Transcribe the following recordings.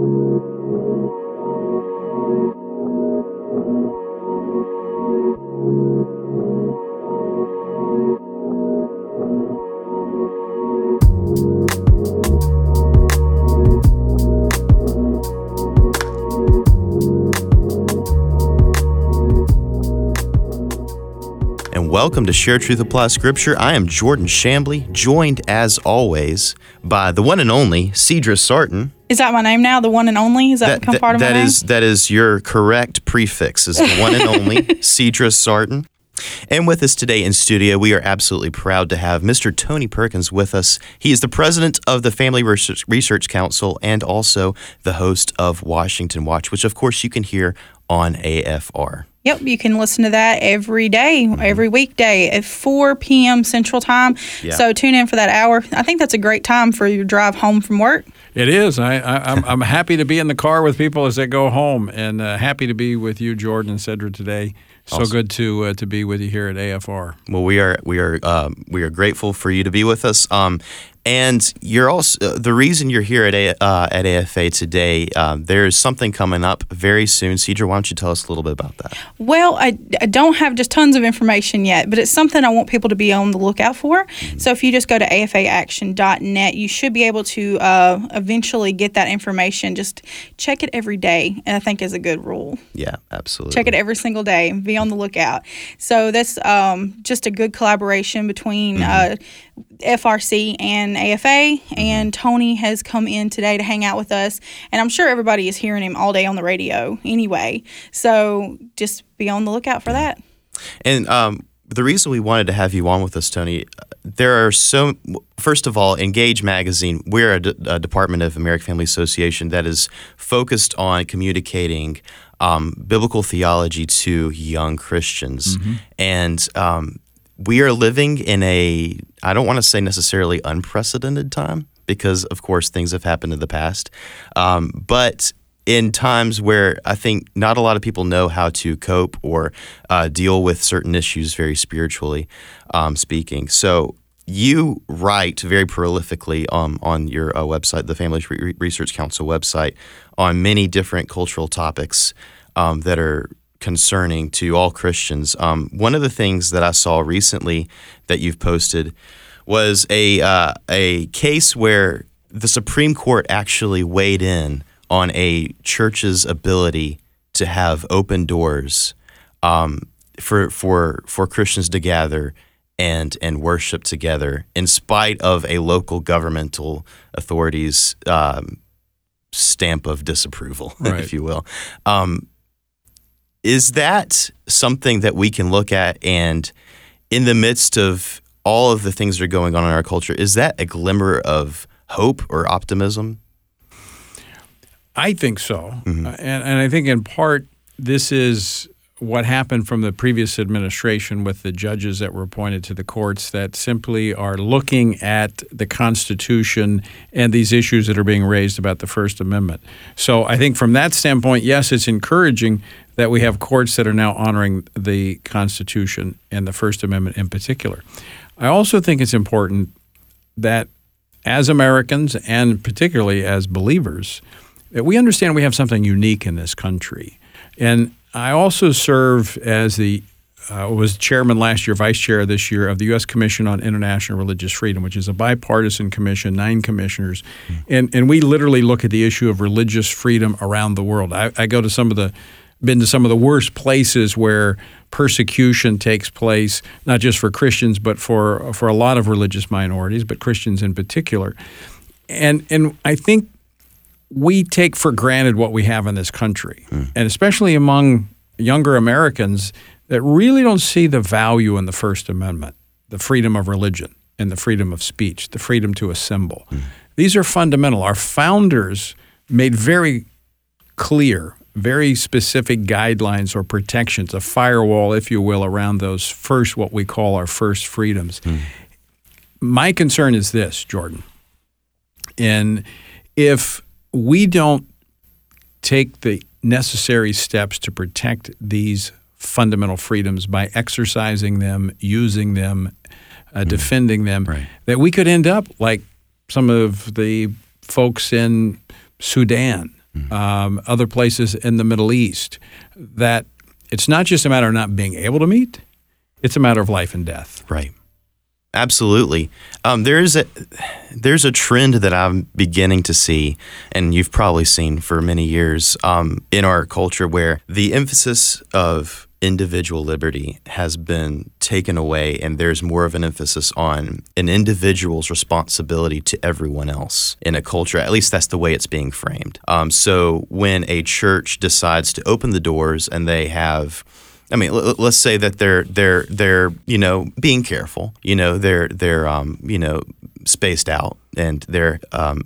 thank you. Welcome to Share Truth Apply Scripture. I am Jordan Shambly, joined as always by the one and only Cedra Sarton. Is that my name now? The one and only? Is that, that become part of that my is, name? That is your correct prefix, is the one and only Cedra Sarton. And with us today in studio, we are absolutely proud to have Mr. Tony Perkins with us. He is the president of the Family Research Council and also the host of Washington Watch, which of course you can hear on AFR. Yep, you can listen to that every day, mm-hmm. every weekday at 4 p.m. Central Time. Yeah. So tune in for that hour. I think that's a great time for your drive home from work. It is. I, am I'm, I'm happy to be in the car with people as they go home, and uh, happy to be with you, Jordan and Cedra, today. So awesome. good to uh, to be with you here at AFR. Well, we are we are um, we are grateful for you to be with us. Um, and you're also uh, the reason you're here at A, uh, at AFA today. Uh, there's something coming up very soon. Cedra, why don't you tell us a little bit about that? Well, I, I don't have just tons of information yet, but it's something I want people to be on the lookout for. Mm-hmm. So if you just go to afaaction.net, you should be able to uh, eventually get that information. Just check it every day, and I think is a good rule. Yeah, absolutely. Check it every single day. Be on the lookout. So that's um, just a good collaboration between mm-hmm. FRC and AFA, mm-hmm. and Tony has come in today to hang out with us. And I'm sure everybody is hearing him all day on the radio anyway. So just be on the lookout for that. And um, the reason we wanted to have you on with us, Tony, there are so. First of all, Engage Magazine. We're a, D- a Department of American Family Association that is focused on communicating um, biblical theology to young Christians, mm-hmm. and um, we are living in a, I don't want to say necessarily unprecedented time because, of course, things have happened in the past. Um, but in times where I think not a lot of people know how to cope or uh, deal with certain issues very spiritually um, speaking. So you write very prolifically um, on your uh, website, the Family Research Council website, on many different cultural topics um, that are concerning to all Christians. Um, one of the things that I saw recently that you've posted was a uh, a case where the Supreme Court actually weighed in on a church's ability to have open doors um, for for for Christians to gather and and worship together in spite of a local governmental authority's um, stamp of disapproval, right. if you will. Um, is that something that we can look at and in the midst of all of the things that are going on in our culture, is that a glimmer of hope or optimism? I think so. Mm-hmm. Uh, and, and I think in part this is what happened from the previous administration with the judges that were appointed to the courts that simply are looking at the Constitution and these issues that are being raised about the First Amendment. So I think from that standpoint, yes, it's encouraging that we have courts that are now honoring the Constitution and the First Amendment in particular. I also think it's important that as Americans and particularly as believers, that we understand we have something unique in this country. And I also serve as the uh, was chairman last year, vice chair this year of the U.S. Commission on International Religious Freedom, which is a bipartisan commission, nine commissioners, mm. and and we literally look at the issue of religious freedom around the world. I, I go to some of the been to some of the worst places where persecution takes place, not just for Christians, but for for a lot of religious minorities, but Christians in particular. And and I think we take for granted what we have in this country, mm. and especially among younger Americans that really don't see the value in the First Amendment, the freedom of religion and the freedom of speech, the freedom to assemble. Mm. These are fundamental. Our founders made very clear very specific guidelines or protections, a firewall, if you will, around those first, what we call our first freedoms. Mm. My concern is this, Jordan. And if we don't take the necessary steps to protect these fundamental freedoms by exercising them, using them, uh, mm. defending them, right. that we could end up like some of the folks in Sudan um, other places in the Middle East, that it's not just a matter of not being able to meet, it's a matter of life and death. Right. Absolutely. Um, there's a there's a trend that I'm beginning to see, and you've probably seen for many years um, in our culture, where the emphasis of individual liberty has been taken away, and there's more of an emphasis on an individual's responsibility to everyone else in a culture. At least that's the way it's being framed. Um, so when a church decides to open the doors and they have I mean, l- let's say that they're they're they're you know being careful. You know, they're they're um, you know spaced out and they're um,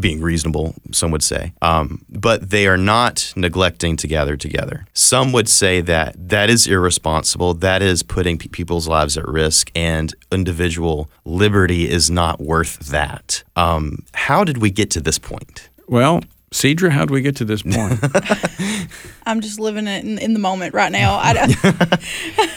being reasonable. Some would say, um, but they are not neglecting to gather together. Some would say that that is irresponsible. That is putting pe- people's lives at risk, and individual liberty is not worth that. Um, how did we get to this point? Well, Cedra, how do we get to this point? I'm just living it in, in the moment right now. I don't,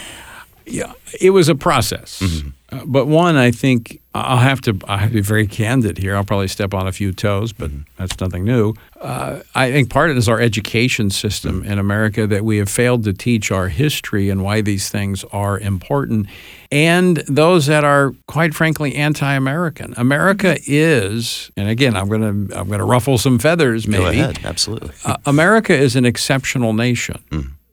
yeah, it was a process. Mm-hmm. Uh, but one, I think I'll have to. I have to be very candid here. I'll probably step on a few toes, but that's nothing new. Uh, I think part of it is our education system in America that we have failed to teach our history and why these things are important, and those that are quite frankly anti-American. America is, and again, I'm gonna I'm gonna ruffle some feathers. Maybe Go ahead. Absolutely. uh, America is an exceptional nation.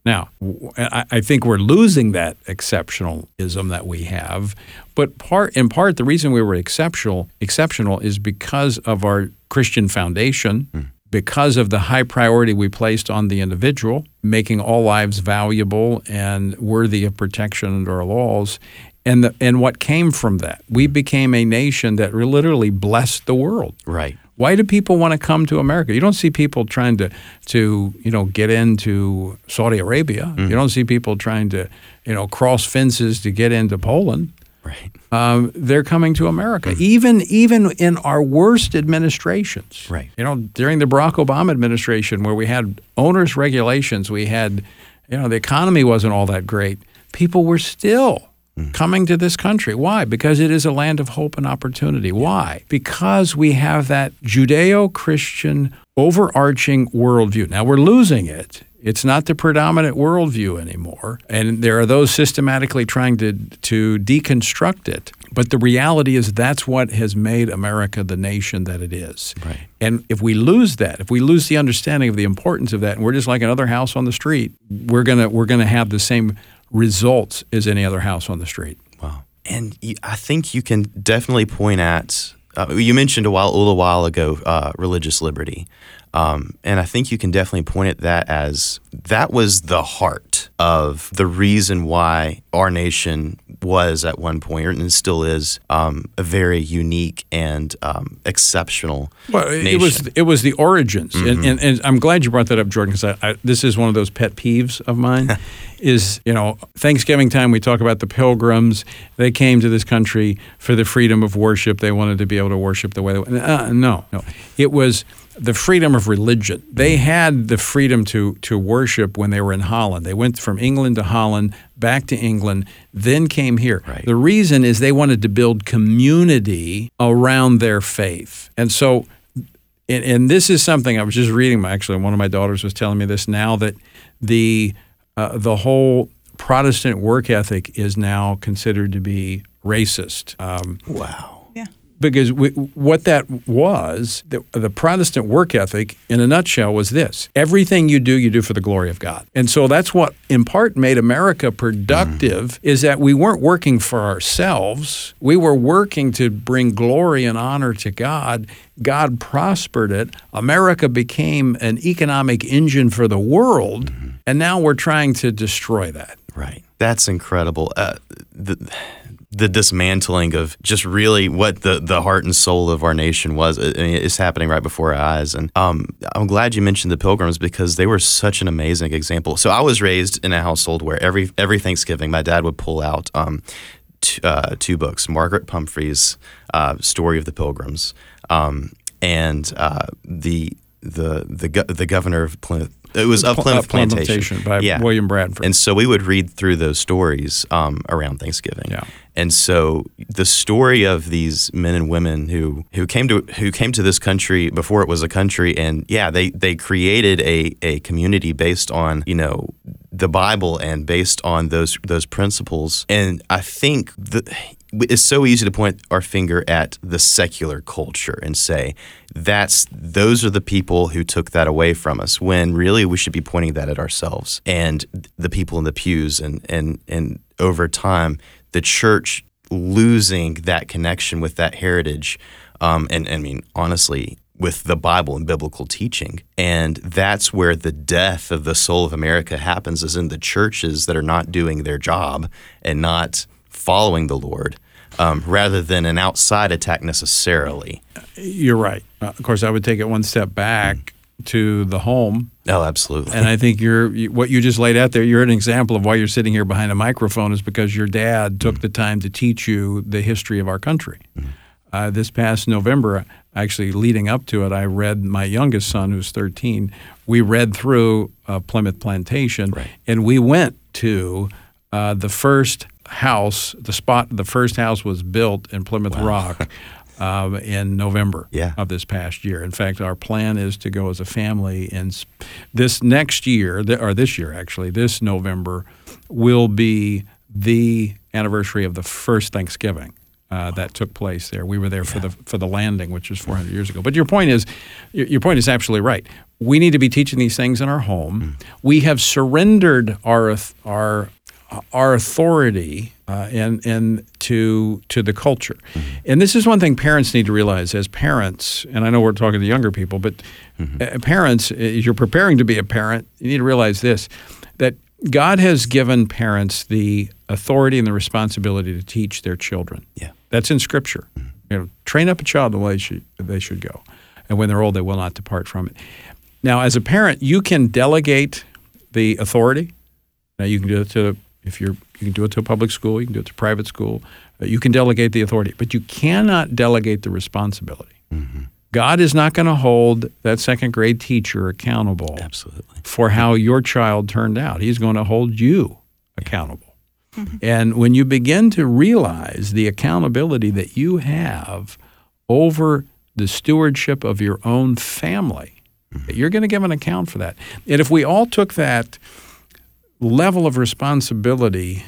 Now, I think we're losing that exceptionalism that we have, but part in part the reason we were exceptional exceptional is because of our Christian foundation. Hmm. Because of the high priority we placed on the individual, making all lives valuable and worthy of protection under our laws, and the, and what came from that, we became a nation that literally blessed the world. right. Why do people want to come to America? You don't see people trying to to you know get into Saudi Arabia. You don't see people trying to you know cross fences to get into Poland. Right. Um, they're coming to America, even even in our worst administrations. Right. You know, during the Barack Obama administration, where we had onerous regulations, we had, you know, the economy wasn't all that great. People were still Mm-hmm. coming to this country. Why? Because it is a land of hope and opportunity. Why? Because we have that Judeo-Christian overarching worldview. Now we're losing it. It's not the predominant worldview anymore, and there are those systematically trying to to deconstruct it. But the reality is that's what has made America the nation that it is. Right. And if we lose that, if we lose the understanding of the importance of that, and we're just like another house on the street, we're gonna we're gonna have the same results as any other house on the street. Wow. And you, I think you can definitely point at. Uh, you mentioned a while, a little while ago, uh, religious liberty, um, and I think you can definitely point at that as that was the heart of the reason why our nation was at one point, and still is, um, a very unique and um, exceptional Well, it nation. was it was the origins, and, and, and I'm glad you brought that up, Jordan, because this is one of those pet peeves of mine. is you know Thanksgiving time we talk about the Pilgrims. They came to this country for the freedom of worship. They wanted to be able to worship the way they. Uh, no, no, it was the freedom of religion. They had the freedom to to worship when they were in Holland. They went from England to Holland, back to England, then came here. Right. The reason is they wanted to build community around their faith, and so and, and this is something I was just reading. Actually, one of my daughters was telling me this now that the uh, the whole Protestant work ethic is now considered to be racist. Um, wow. Because we, what that was, the, the Protestant work ethic, in a nutshell, was this: everything you do, you do for the glory of God. And so that's what, in part, made America productive. Is that we weren't working for ourselves; we were working to bring glory and honor to God. God prospered it. America became an economic engine for the world, and now we're trying to destroy that. Right. That's incredible. Uh, the, the dismantling of just really what the, the heart and soul of our nation was. I mean, it's happening right before our eyes. And um, I'm glad you mentioned the Pilgrims because they were such an amazing example. So I was raised in a household where every every Thanksgiving my dad would pull out um, t- uh, two books: Margaret Pumphrey's uh, Story of the Pilgrims um, and uh, the the the the governor of Plymouth, It was Of Plymouth Of Plymouth Plantation. by Yeah. William Bradford. And so we would read through those stories um, around Thanksgiving. Yeah. And so the story of these men and women who who came to who came to this country before it was a country, and yeah, they they created a a community based on you know the Bible and based on those those principles. And I think the it's so easy to point our finger at the secular culture and say that's those are the people who took that away from us when really we should be pointing that at ourselves and the people in the pews and and and over time the church losing that connection with that heritage um, and, and I mean honestly with the Bible and biblical teaching. And that's where the death of the soul of America happens is in the churches that are not doing their job and not following the Lord, um, rather than an outside attack necessarily. You're right. Uh, of course, I would take it one step back to the home. Oh, absolutely. And I think you're you- what you just laid out there. You're an example of why you're sitting here behind a microphone is because your dad took the time to teach you the history of our country. Uh, this past November, actually leading up to it, I read my youngest son, who's 13. We read through uh, Plymouth Plantation, Right. and we went to uh, the first house. The spot, the first house was built in Plymouth Rock. Um, in November Yeah. of this past year. In fact, our plan is to go as a family, in this next year, or this year actually, this November, will be the anniversary of the first Thanksgiving. Uh, that took place there. We were there for the for the landing, which was 400 years ago. But your point is, your, your point is absolutely right. We need to be teaching these things in our home. We have surrendered our our our authority uh, and and to to the culture. And this is one thing parents need to realize as parents. And I know we're talking to younger people, but uh, parents, as you're preparing to be a parent, you need to realize this: that God has given parents the authority and the responsibility to teach their children. Yeah. That's in Scripture. You know, train up a child the way should, they should go, and when they're old, they will not depart from it. Now, as a parent, you can delegate the authority. Now, you can do it to if you're you can do it to a public school, you can do it to a private school. Uh, you can delegate the authority, but you cannot delegate the responsibility. Mm-hmm. God is not going to hold that second grade teacher accountable Absolutely. for how your child turned out. He's going to hold you accountable. Mm-hmm. And when you begin to realize the accountability that you have over the stewardship of your own family, that you're going to give an account for that. And if we all took that level of responsibility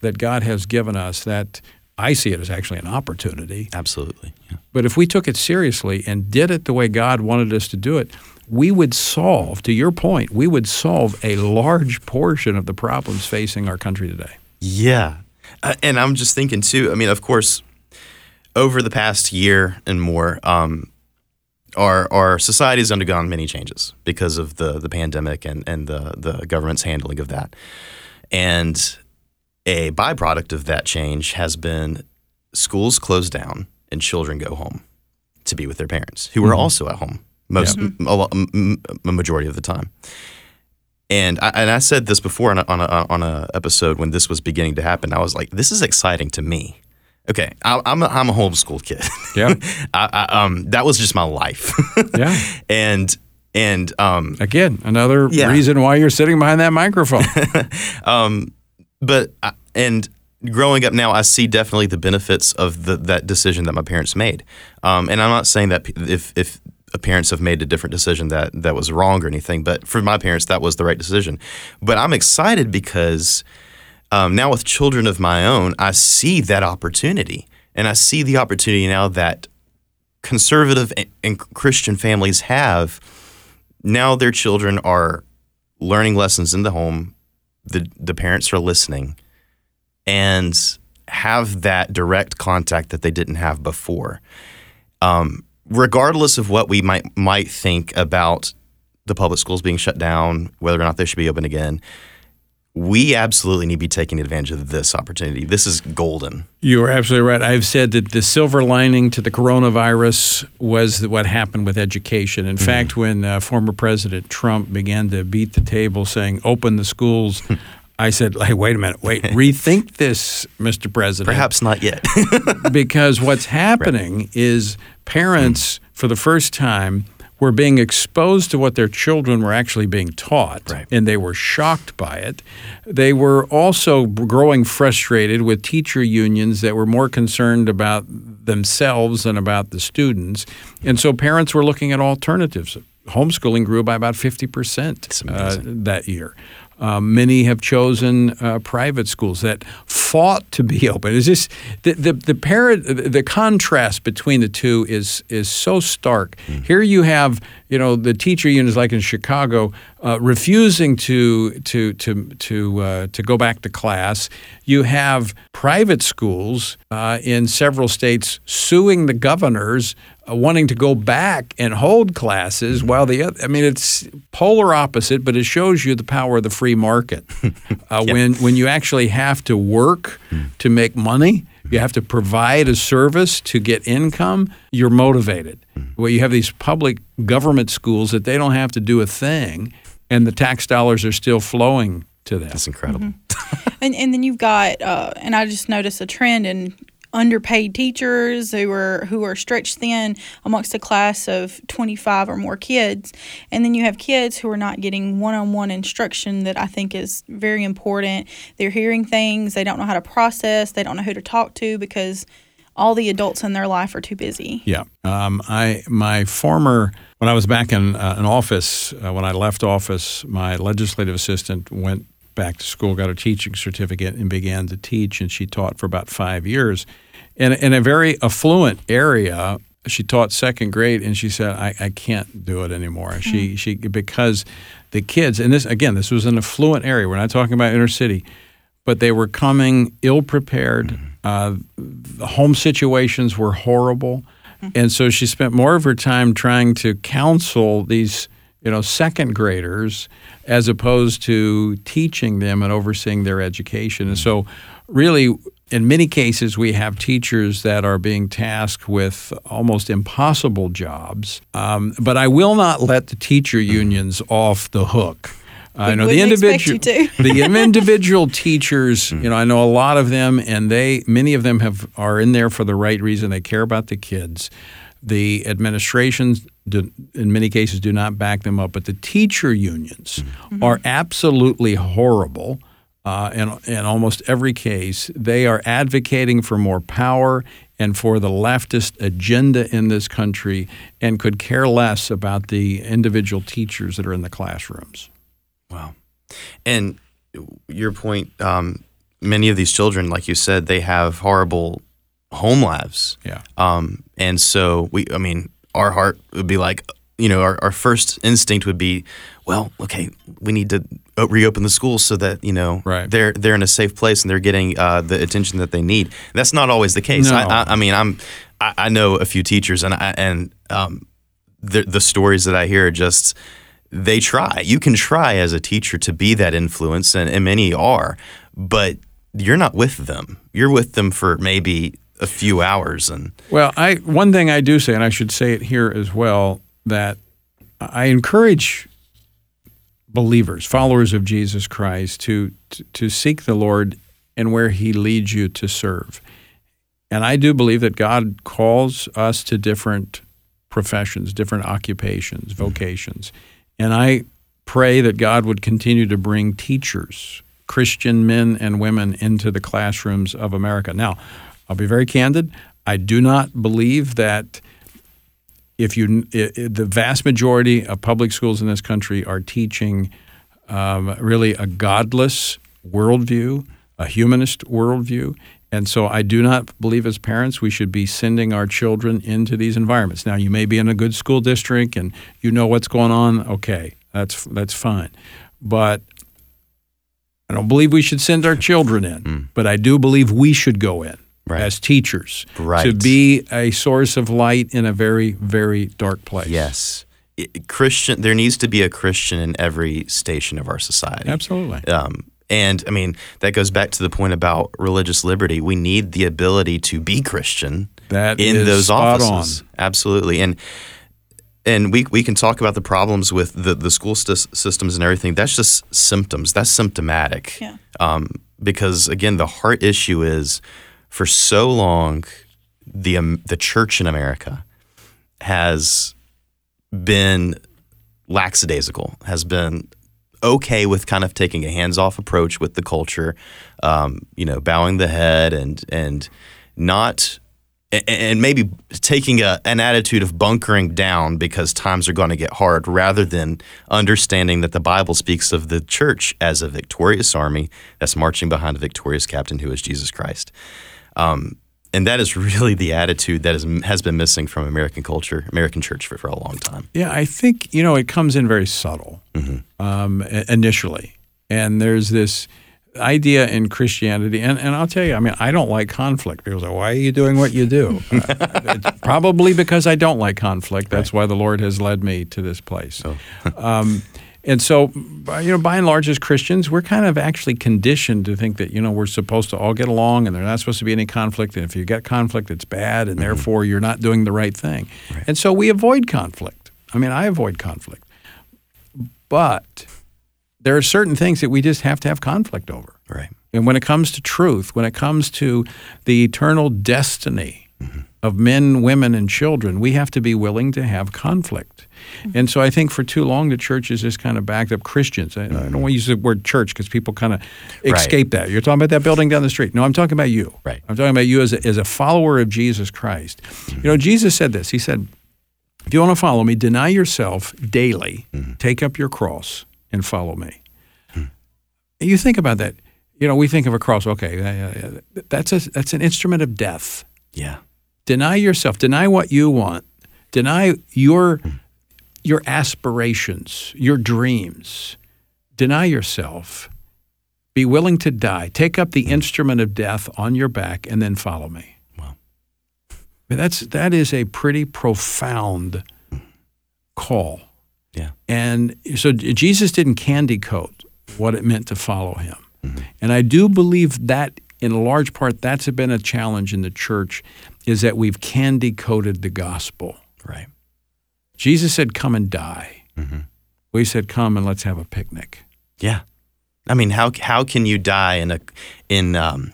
that God has given us, that I see it as actually an opportunity. Absolutely. Yeah. But if we took it seriously and did it the way God wanted us to do it, we would solve, to your point, we would solve a large portion of the problems facing our country today. Yeah. Uh, and I'm just thinking too, I mean, of course, over the past year and more, um, our, our society has undergone many changes because of the, the pandemic and, and the, the government's handling of that. And a byproduct of that change has been schools close down and children go home to be with their parents, who are mm-hmm. also at home most a, lo- m- m- a majority of the time. And I, and I said this before on a, on a on a episode when this was beginning to happen. I was like, this is exciting to me. Okay, I, I'm a, I'm a homeschool kid. Yeah. I, I, um, that was just my life. Yeah. and and um, Again, another Yeah. reason why you're sitting behind that microphone. um, but I, and growing up now, I see definitely the benefits of the, that decision that my parents made. Um, and I'm not saying that if if parents have made a different decision that that was wrong or anything, but for my parents, that was the right decision. But I'm excited because um, now with children of my own, I see that opportunity, and I see the opportunity now that conservative and, Christian families have. Now their children are learning lessons in the home. The the parents are listening, and have that direct contact that they didn't have before. Um, regardless of what we might might think about the public schools being shut down, whether or not they should be open again, we absolutely need to be taking advantage of this opportunity. This is golden. You are absolutely right. I've said that the silver lining to the coronavirus was what happened with education. In fact, when uh, former President Trump began to beat the table saying, open the schools, I said, hey, wait a minute, wait, rethink this, Mr. President. Perhaps not yet. because what's happening is parents, for the first time, were being exposed to what their children were actually being taught, Right. and they were shocked by it. They were also growing frustrated with teacher unions that were more concerned about themselves than about the students. And so parents were looking at alternatives. Homeschooling grew by about 50% uh, that year. Uh, many have chosen uh, private schools that fought to be open. Is this the the the, the contrast between the two is is so stark. Here you have you know the teacher unions like in Chicago uh, refusing to to to to uh, to go back to class. You have private schools uh, in several states suing the governors wanting to go back and hold classes while the other, I mean it's polar opposite but it shows you the power of the free market. Uh, when when you actually have to work to make money you have to provide a service to get income you're motivated. Well you have these public government schools that they don't have to do a thing and the tax dollars are still flowing to them. That's incredible. And and then you've got uh, and I just noticed a trend in underpaid teachers who are who are stretched thin amongst a class of 25 or more kids. And then you have kids who are not getting one-on-one instruction that I think is very important. They're hearing things. They don't know how to process. They don't know who to talk to because all the adults in their life are too busy. Yeah, um, I my former when I was back in uh, an office uh, when I left office, my legislative assistant went back to school, got a teaching certificate, and began to teach. And she taught for about five years, in in a very affluent area. She taught second grade, and she said, "I, I can't do it anymore." Hmm. She she because the kids, and this again, this was an affluent area. We're not talking about inner city but they were coming ill prepared. Hmm. Uh, the home situations were horrible, hmm. and so she spent more of her time trying to counsel these, you know, second graders as opposed to teaching them and overseeing their education. And so, really. In many cases, we have teachers that are being tasked with almost impossible jobs. Um, but I will not let the teacher unions off the hook. I know the individual the individual teachers, you know, I know a lot of them, and they many of them have are in there for the right reason. They care about the kids. The administrations, do, in many cases, do not back them up, but the teacher unions are absolutely horrible. Uh, in, in almost every case, they are advocating for more power and for the leftist agenda in this country and could care less about the individual teachers that are in the classrooms. Wow. And your point, um, many of these children, like you said, they have horrible home lives. Yeah. Um, and so we, I mean, our heart would be like, you know, our, our first instinct would be, well, okay, we need to reopen the schools so that you know Right. they're they're in a safe place and they're getting uh, the attention that they need. That's not always the case. No. I, I, I mean, I'm I, I know a few teachers and I, and um, the the stories that I hear are just they try. You can try as a teacher to be that influence, and, and many are, but you're not with them. You're with them for maybe a few hours, and Well, I one thing I do say, and I should say it here as well, that I encourage believers, followers of Jesus Christ, to to, to seek the Lord and where He leads you to serve. And I do believe that God calls us to different professions, different occupations, mm-hmm. vocations. And I pray that God would continue to bring teachers, Christian men and women, into the classrooms of America. Now, I'll be very candid. I do not believe that if you i i the vast majority of public schools in this country are teaching um, really a godless worldview, a humanist worldview. And so I do not believe as parents we should be sending our children into these environments. Now you may be in a good school district and you know what's going on. Okay, that's that's fine. But I don't believe we should send our children in. But I do believe we should go in Right. as teachers Right. to be a source of light in a very, very dark place. yes, I- Christian. There needs to be a Christian in every station of our society. Absolutely. Um, and I mean that goes back to the point about religious liberty. We need the ability to be Christian That in is those spot offices. on. Absolutely, and and we we can talk about the problems with the the school sys- systems and everything. That's just symptoms. That's symptomatic. Yeah. Um, because again, the heart issue is for so long the um, the church in America has been lackadaisical, has been okay with kind of taking a hands-off approach with the culture, um, you know, bowing the head and and not and maybe taking a, an attitude of bunkering down because times are going to get hard rather than understanding that the Bible speaks of the church as a victorious army that's marching behind a victorious captain who is Jesus Christ. Um, and that is really the attitude that is, has been missing from American culture, American church for, for a long time. Yeah, I think, you know, it comes in very subtle mm-hmm. um, initially. And there's this idea in Christianity, and, and I'll tell you, I mean, I don't like conflict. People say, why are you doing what you do? uh, probably because I don't like conflict. That's right. why the Lord has led me to this place. Oh. um, and so, you know, by and large, as Christians, we're kind of actually conditioned to think that, you know, we're supposed to all get along and there's not supposed to be any conflict. And if you get conflict, it's bad, and mm-hmm. therefore you're not doing the right thing. Right. And so we avoid conflict. I mean, I avoid conflict. But there are certain things that we just have to have conflict over. Right. And when it comes to truth, when it comes to the eternal destiny mm-hmm. of men, women, and children, we have to be willing to have conflict. Mm-hmm. And so I think for too long the church has just kind of backed up Christians. I, mm-hmm. I don't want to use the word church because people kind of escape right. that. You're talking about that building down the street. No, I'm talking about you. Right. I'm talking about you as a, as a follower of Jesus Christ. You know, Jesus said this. He said, if you want to follow me, deny yourself daily, mm-hmm. take up your cross, and follow me. You think about that. You know, we think of a cross. Okay, that's a that's an instrument of death. Yeah. Deny yourself. Deny what you want. Deny your your aspirations, your dreams. Deny yourself. Be willing to die. Take up the hmm. instrument of death on your back, and then follow me. Wow. That's that is a pretty profound call. Yeah. And so Jesus didn't candy coat what it meant to follow him. Mm-hmm. And I do believe that in a large part that's been a challenge in the church is that we've candy coated the gospel. Right. Jesus said come and die. Mm-hmm. We said come and let's have a picnic. Yeah. I mean, how how can you die in a in um,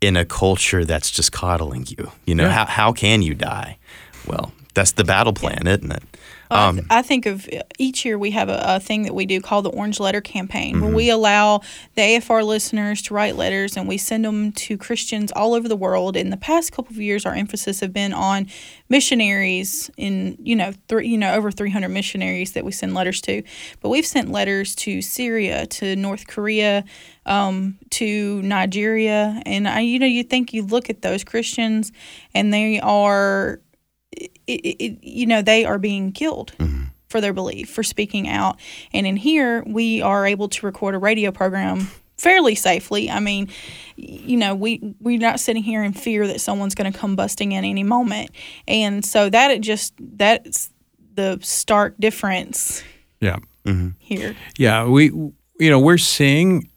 in a culture that's just coddling you? You know, yeah. how how can you die? Well, that's the battle plan, isn't it? Um, I, I, think of each year we have a, a, thing that we do called the Orange Letter Campaign, mm-hmm. where we allow the AFR listeners to write letters and we send them to Christians all over the world. In the past couple of years, our emphasis have been on missionaries in you know three you know over 300 missionaries that we send letters to, but we've sent letters to Syria, to North Korea, um, to Nigeria, and I you know you think you look at those Christians and they are it, it, you know, they are being killed. Mm-hmm. For their belief, for speaking out. And in here, we are able to record a radio program fairly safely. I mean, you know, we we're not sitting here in fear that someone's going to come busting in any moment, and so that it just that's the stark difference. Yeah. Mm-hmm. Here. Yeah, we you know we're seeing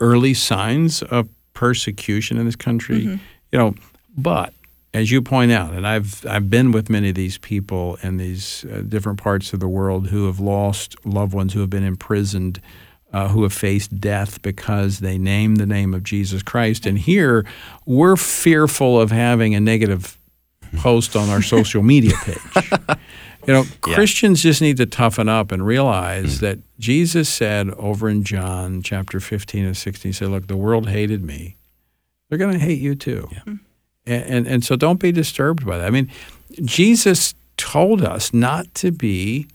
early signs of persecution in this country. Mm-hmm. You know, but as you point out, and I've I've been with many of these people in these uh, different parts of the world who have lost loved ones, who have been imprisoned, uh, who have faced death because they name the name of Jesus Christ. And here, we're fearful of having a negative post on our social media page. You know, yeah. Christians just need to toughen up and realize mm. that Jesus said over in John chapter 15 and 16, he said, Look, the world hated me. They're going to hate you too. Yeah. And, and, and so don't be disturbed by that. I mean, Jesus told us not to be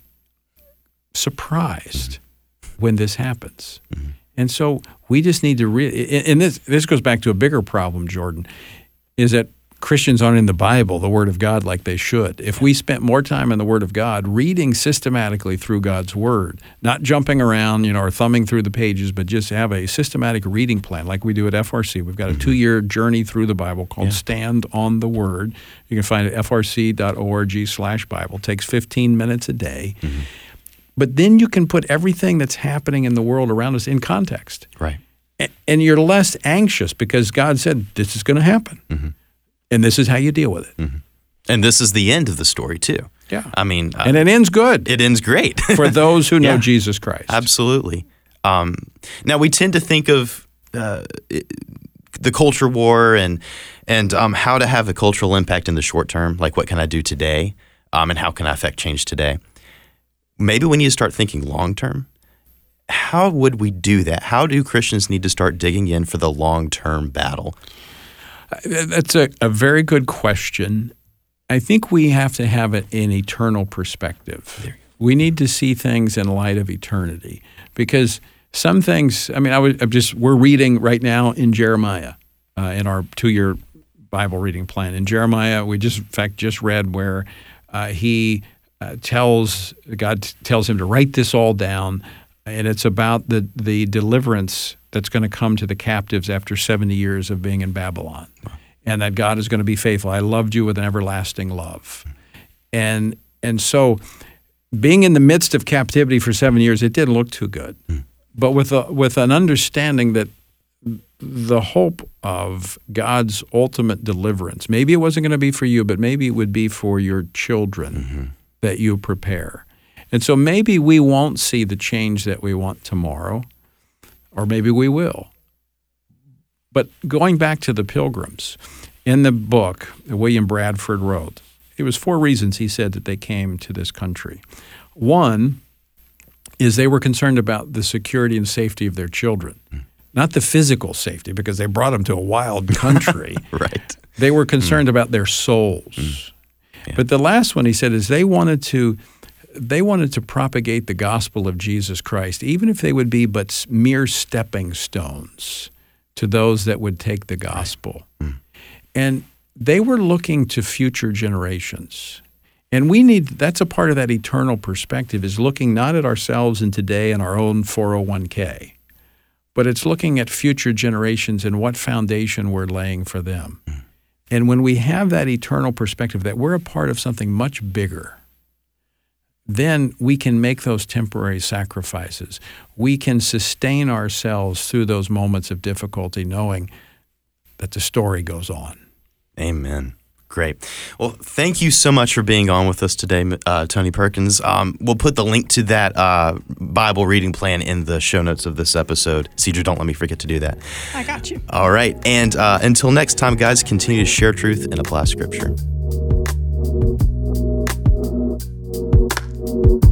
surprised when this happens. Mm-hmm. And so we just need to re- and this this goes back to a bigger problem, Jordan, is that Christians aren't in the Bible, the Word of God, like they should. If we spent more time in the Word of God, reading systematically through God's Word, not jumping around, you know, or thumbing through the pages, but just have a systematic reading plan like we do at FRC. We've got a mm-hmm. two-year journey through the Bible called yeah. Stand on the Word. You can find it at frc.org slash Bible. It takes 15 minutes a day. Mm-hmm. But then you can put everything that's happening in the world around us in context. Right. And you're less anxious because God said this is going to happen. Mm-hmm and this is how you deal with it. Mm-hmm. And this is the end of the story too. Yeah, I mean, uh, and it ends good. It ends great for those who know yeah. Jesus Christ. Absolutely. Um, now we tend to think of uh, the culture war and and um, how to have a cultural impact in the short term. Like, what can I do today, um, and how can I affect change today? maybe we need to start thinking long term. How would we do that? How do Christians need to start digging in for the long term battle? That's a, a very good question. I think we have to have it in eternal perspective. We need to see things in light of eternity because some things. I mean, I would I'm just we're reading right now in Jeremiah uh, in our two year Bible reading plan. In Jeremiah, we just in fact just read where uh, he uh, tells God tells him to write this all down, and it's about the the deliverance that's going to come to the captives after 70 years of being in Babylon. And that God is going to be faithful. I loved you with an everlasting love. And and so being in the midst of captivity for 7 years it didn't look too good. But with a, with an understanding that the hope of God's ultimate deliverance. Maybe it wasn't going to be for you, but maybe it would be for your children mm-hmm. that you prepare. And so maybe we won't see the change that we want tomorrow, or maybe we will. But going back to the pilgrims, in the book that William Bradford wrote, it was four reasons he said that they came to this country. One is they were concerned about the security and safety of their children. Not the physical safety because they brought them to a wild country. right. They were concerned mm. about their souls. Mm. Yeah. But the last one he said is they wanted to they wanted to propagate the gospel of Jesus Christ even if they would be but mere stepping stones to those that would take the gospel. Right. Mm. And they were looking to future generations. And we need that's a part of that eternal perspective is looking not at ourselves and today and our own 401k but it's looking at future generations and what foundation we're laying for them. Mm. And when we have that eternal perspective that we're a part of something much bigger, then we can make those temporary sacrifices. We can sustain ourselves through those moments of difficulty, knowing that the story goes on. Amen. Great. Well, thank you so much for being on with us today, uh, Tony Perkins. Um, we'll put the link to that uh, Bible reading plan in the show notes of this episode. Cedra, don't let me forget to do that. I got you. All right. And uh, until next time, guys, continue to share truth and apply scripture thank you